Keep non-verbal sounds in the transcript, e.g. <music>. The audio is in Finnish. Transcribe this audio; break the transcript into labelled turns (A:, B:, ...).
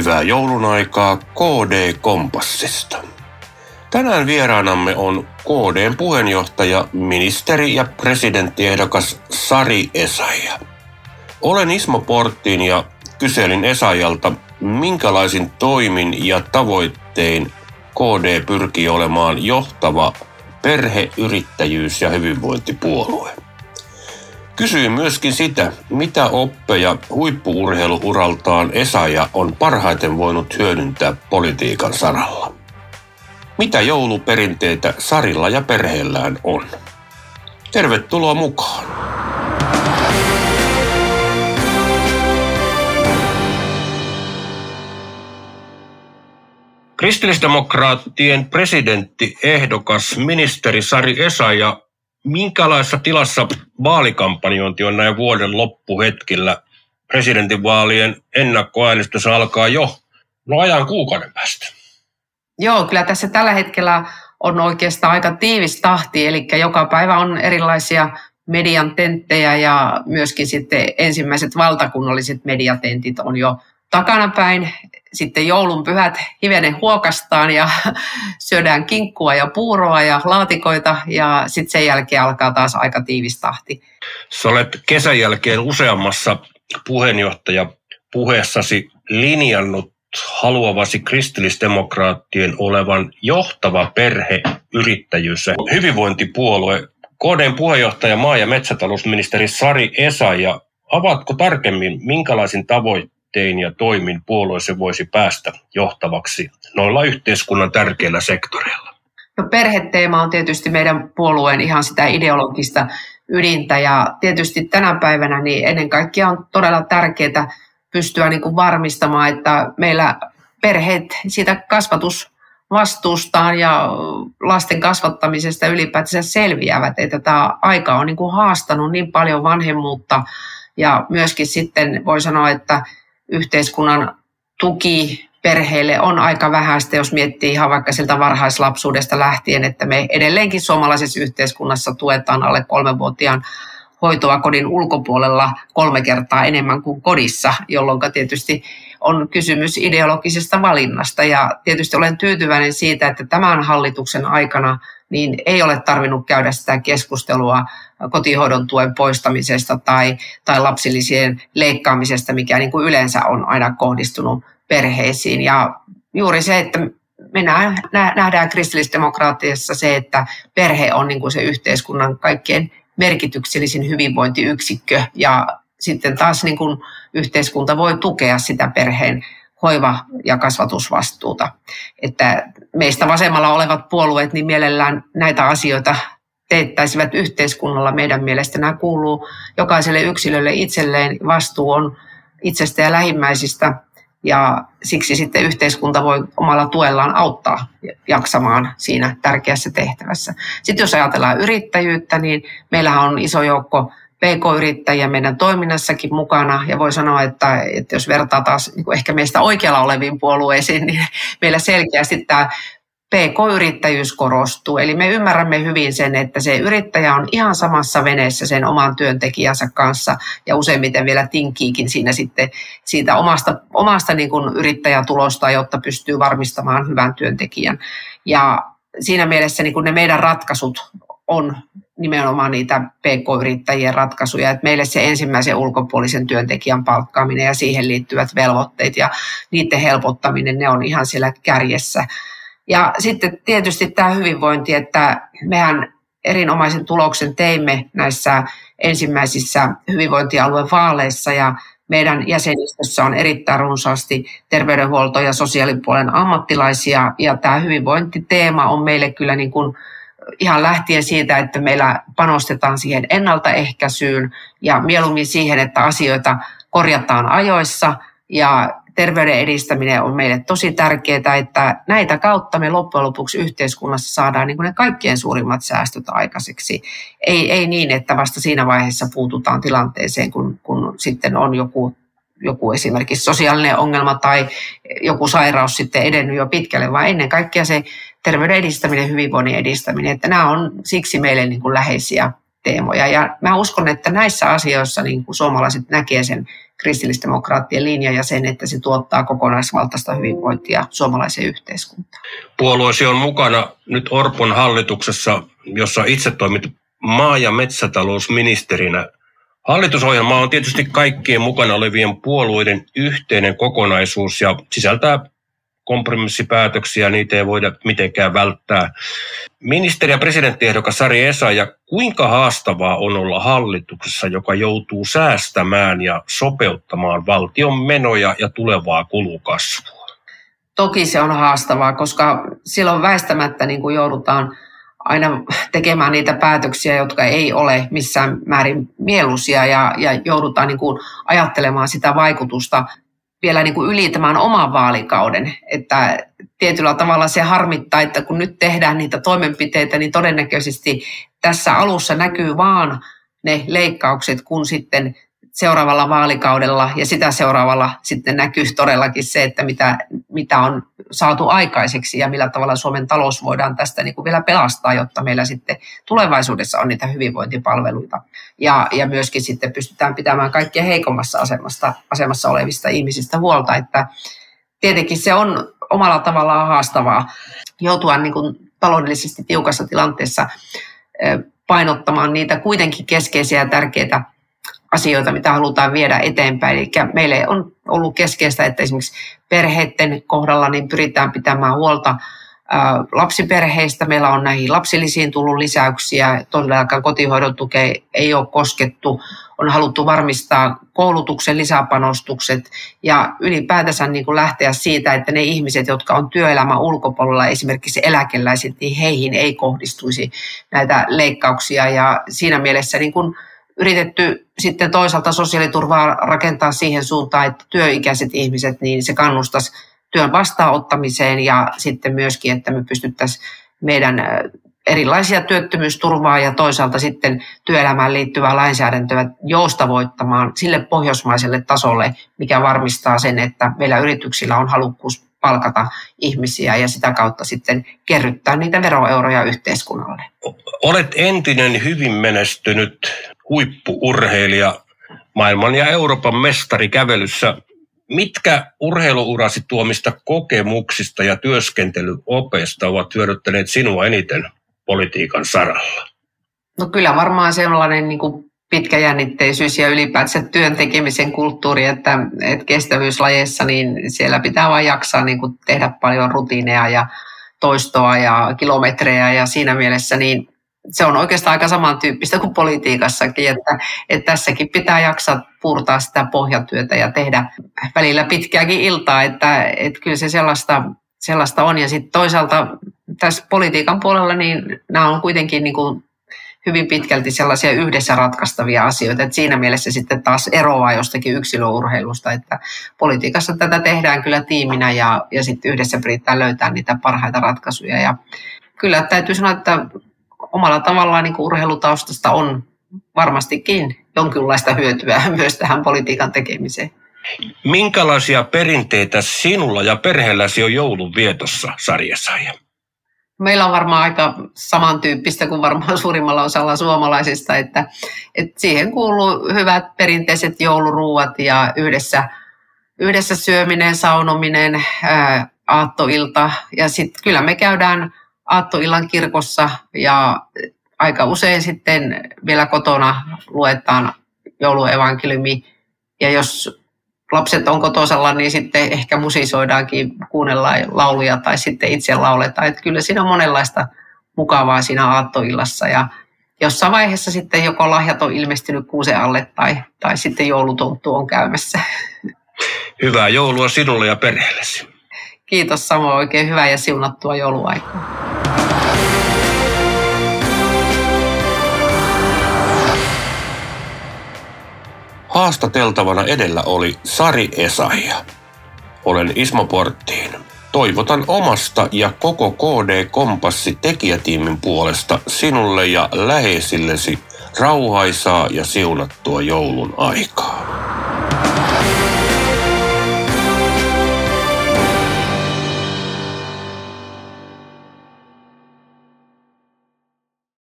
A: Hyvää joulun aikaa KD Kompassista. Tänään vieraanamme on KDn puheenjohtaja, ministeri ja presidenttiehdokas Sari Esaija. Olen Ismo Porttiin ja kyselin Esajalta, minkälaisin toimin ja tavoittein KD pyrkii olemaan johtava perhe, yrittäjyys ja hyvinvointipuolue. Kysyin myöskin sitä, mitä oppeja huippuurheiluuraltaan Esaja on parhaiten voinut hyödyntää politiikan saralla. Mitä jouluperinteitä Sarilla ja perheellään on? Tervetuloa mukaan! Kristillisdemokraattien presidentti ehdokas ministeri Sari Esa ja minkälaisessa tilassa vaalikampanjointi on näin vuoden loppuhetkillä? Presidentinvaalien ennakkoäänestys alkaa jo no ajan kuukauden päästä.
B: Joo, kyllä tässä tällä hetkellä on oikeastaan aika tiivis tahti, eli joka päivä on erilaisia median tenttejä ja myöskin sitten ensimmäiset valtakunnalliset mediatentit on jo takanapäin sitten joulun pyhät hivenen huokastaan ja <laughs> syödään kinkkua ja puuroa ja laatikoita ja sitten sen jälkeen alkaa taas aika tiivis tahti.
A: Sä olet kesän jälkeen useammassa puheenjohtaja puheessasi linjannut haluavasi kristillisdemokraattien olevan johtava perhe, yrittäjyys hyvinvointipuolue. KDn puheenjohtaja maa- ja metsätalousministeri Sari Esa ja avaatko tarkemmin, minkälaisin tavoittein tein ja toimin puolueeseen voisi päästä johtavaksi noilla yhteiskunnan tärkeillä sektoreilla?
B: No perheteema on tietysti meidän puolueen ihan sitä ideologista ydintä ja tietysti tänä päivänä niin ennen kaikkea on todella tärkeää pystyä niin kuin varmistamaan, että meillä perheet siitä kasvatusvastuustaan ja lasten kasvattamisesta ylipäätään selviävät, että tämä aika on niin kuin haastanut niin paljon vanhemmuutta ja myöskin sitten voi sanoa, että yhteiskunnan tuki perheille on aika vähäistä, jos miettii ihan vaikka siltä varhaislapsuudesta lähtien, että me edelleenkin suomalaisessa yhteiskunnassa tuetaan alle kolmenvuotiaan hoitoa kodin ulkopuolella kolme kertaa enemmän kuin kodissa, jolloin tietysti on kysymys ideologisesta valinnasta. Ja tietysti olen tyytyväinen siitä, että tämän hallituksen aikana niin ei ole tarvinnut käydä sitä keskustelua kotihoidon tuen poistamisesta tai, tai lapsilisien leikkaamisesta, mikä niin kuin yleensä on aina kohdistunut perheisiin. Ja juuri se, että me nähdään kristillisdemokraattisessa se, että perhe on niin kuin se yhteiskunnan kaikkein merkityksellisin hyvinvointiyksikkö ja sitten taas niin kuin yhteiskunta voi tukea sitä perheen hoiva- ja kasvatusvastuuta. Että meistä vasemmalla olevat puolueet niin mielellään näitä asioita teettäisivät yhteiskunnalla. Meidän mielestä nämä kuuluu jokaiselle yksilölle itselleen. Vastuu on itsestä ja lähimmäisistä ja siksi sitten yhteiskunta voi omalla tuellaan auttaa jaksamaan siinä tärkeässä tehtävässä. Sitten jos ajatellaan yrittäjyyttä, niin meillähän on iso joukko PK-yrittäjiä meidän toiminnassakin mukana ja voi sanoa, että, että jos vertaa taas niin ehkä meistä oikealla oleviin puolueisiin, niin meillä selkeästi tämä PK-yrittäjyys korostuu. Eli me ymmärrämme hyvin sen, että se yrittäjä on ihan samassa veneessä sen oman työntekijänsä kanssa ja useimmiten vielä tinkiikin siinä sitten siitä omasta, omasta niin kuin yrittäjätulosta, jotta pystyy varmistamaan hyvän työntekijän. Ja siinä mielessä niin kuin ne meidän ratkaisut on nimenomaan niitä PK-yrittäjien ratkaisuja, että meille se ensimmäisen ulkopuolisen työntekijän palkkaaminen ja siihen liittyvät velvoitteet ja niiden helpottaminen, ne on ihan siellä kärjessä. Ja sitten tietysti tämä hyvinvointi, että mehän erinomaisen tuloksen teimme näissä ensimmäisissä hyvinvointialuevaaleissa ja meidän jäsenistössä on erittäin runsaasti terveydenhuolto- ja sosiaalipuolen ammattilaisia ja tämä hyvinvointiteema on meille kyllä niin kuin ihan lähtien siitä, että meillä panostetaan siihen ennaltaehkäisyyn ja mieluummin siihen, että asioita korjataan ajoissa ja terveyden edistäminen on meille tosi tärkeää, että näitä kautta me loppujen lopuksi yhteiskunnassa saadaan niin kuin ne kaikkien suurimmat säästöt aikaiseksi. Ei, ei niin, että vasta siinä vaiheessa puututaan tilanteeseen, kun, kun sitten on joku, joku esimerkiksi sosiaalinen ongelma tai joku sairaus sitten edennyt jo pitkälle, vaan ennen kaikkea se terveyden edistäminen, hyvinvoinnin edistäminen, että nämä on siksi meille niin kuin läheisiä teemoja. Ja mä uskon, että näissä asioissa niin kuin suomalaiset näkee sen kristillisdemokraattien linja ja sen, että se tuottaa kokonaisvaltaista hyvinvointia suomalaiseen yhteiskuntaan.
A: Puolueesi on mukana nyt Orpon hallituksessa, jossa itse toimit maa- ja metsätalousministerinä. Hallitusohjelma on tietysti kaikkien mukana olevien puolueiden yhteinen kokonaisuus ja sisältää kompromissipäätöksiä, niitä ei voida mitenkään välttää. Ministeri ja presidenttiehdokas Sari Esa, ja kuinka haastavaa on olla hallituksessa, joka joutuu säästämään ja sopeuttamaan valtion menoja ja tulevaa kulukasvua?
B: Toki se on haastavaa, koska silloin väistämättä niin kuin joudutaan aina tekemään niitä päätöksiä, jotka ei ole missään määrin mieluisia ja, ja joudutaan niin kuin ajattelemaan sitä vaikutusta vielä niin kuin yli tämän oman vaalikauden. Että tietyllä tavalla se harmittaa, että kun nyt tehdään niitä toimenpiteitä, niin todennäköisesti tässä alussa näkyy vaan ne leikkaukset, kun sitten seuraavalla vaalikaudella ja sitä seuraavalla sitten näkyy todellakin se, että mitä, mitä on saatu aikaiseksi ja millä tavalla Suomen talous voidaan tästä niin kuin vielä pelastaa, jotta meillä sitten tulevaisuudessa on niitä hyvinvointipalveluita. Ja, ja myöskin sitten pystytään pitämään kaikkien heikommassa asemassa, asemassa olevista ihmisistä huolta, että tietenkin se on omalla tavallaan haastavaa joutua niin kuin taloudellisesti tiukassa tilanteessa painottamaan niitä kuitenkin keskeisiä ja tärkeitä asioita, mitä halutaan viedä eteenpäin. Eli meille on ollut keskeistä, että esimerkiksi perheiden kohdalla niin pyritään pitämään huolta lapsiperheistä. Meillä on näihin lapsilisiin tullut lisäyksiä, todellakaan kotihoidon tukea ei ole koskettu. On haluttu varmistaa koulutuksen lisäpanostukset ja ylipäätänsä niin kuin lähteä siitä, että ne ihmiset, jotka on työelämän ulkopuolella, esimerkiksi eläkeläiset, niin heihin ei kohdistuisi näitä leikkauksia. Ja siinä mielessä niin kuin yritetty sitten toisaalta sosiaaliturvaa rakentaa siihen suuntaan, että työikäiset ihmiset, niin se kannustaisi työn vastaanottamiseen ja sitten myöskin, että me pystyttäisiin meidän erilaisia työttömyysturvaa ja toisaalta sitten työelämään liittyvää lainsäädäntöä joustavoittamaan sille pohjoismaiselle tasolle, mikä varmistaa sen, että meillä yrityksillä on halukkuus palkata ihmisiä ja sitä kautta sitten kerryttää niitä veroeuroja yhteiskunnalle.
A: Olet entinen hyvin menestynyt huippuurheilija, maailman ja Euroopan mestari kävelyssä. Mitkä urheiluurasi tuomista kokemuksista ja työskentelyopeista ovat hyödyttäneet sinua eniten politiikan saralla?
B: No kyllä varmaan sellainen niin kuin pitkäjännitteisyys ja ylipäätään työn tekemisen kulttuuri, että, että kestävyyslajeissa niin siellä pitää vain jaksaa niin kuin tehdä paljon rutiineja ja toistoa ja kilometrejä ja siinä mielessä niin se on oikeastaan aika samantyyppistä kuin politiikassakin, että, että tässäkin pitää jaksaa purtaa sitä pohjatyötä ja tehdä välillä pitkääkin iltaa, että, että kyllä se sellaista, sellaista on. Ja sitten toisaalta tässä politiikan puolella niin nämä on kuitenkin niin kuin hyvin pitkälti sellaisia yhdessä ratkaistavia asioita, että siinä mielessä sitten taas eroaa jostakin yksilöurheilusta, että politiikassa tätä tehdään kyllä tiiminä ja, ja sitten yhdessä pyritään löytämään niitä parhaita ratkaisuja ja kyllä täytyy sanoa, että omalla tavallaan niin urheilutaustasta on varmastikin jonkinlaista hyötyä <laughs> myös tähän politiikan tekemiseen.
A: Minkälaisia perinteitä sinulla ja perheelläsi on joulun vietossa sarjassa?
B: Meillä on varmaan aika samantyyppistä kuin varmaan <laughs> suurimmalla osalla suomalaisista, että, että siihen kuuluu hyvät perinteiset jouluruuat ja yhdessä, yhdessä syöminen, saunominen, ää, aattoilta ja sitten kyllä me käydään aattoillan kirkossa ja aika usein sitten vielä kotona luetaan jouluevankeliumi. Ja jos lapset on kotosalla, niin sitten ehkä musisoidaankin, kuunnellaan lauluja tai sitten itse lauletaan. Että kyllä siinä on monenlaista mukavaa siinä aattoillassa ja jossain vaiheessa sitten joko lahjat on ilmestynyt kuusen alle tai, tai sitten joulutonttu on käymässä. <laughs>
A: Hyvää joulua sinulle ja perheellesi.
B: Kiitos samoin oikein hyvää ja siunattua jouluaikaa.
A: Haastateltavana edellä oli Sari Esaija. Olen Ismo Porttiin. Toivotan omasta ja koko KD Kompassi tekijätiimin puolesta sinulle ja läheisillesi rauhaisaa ja siunattua joulun aikaa.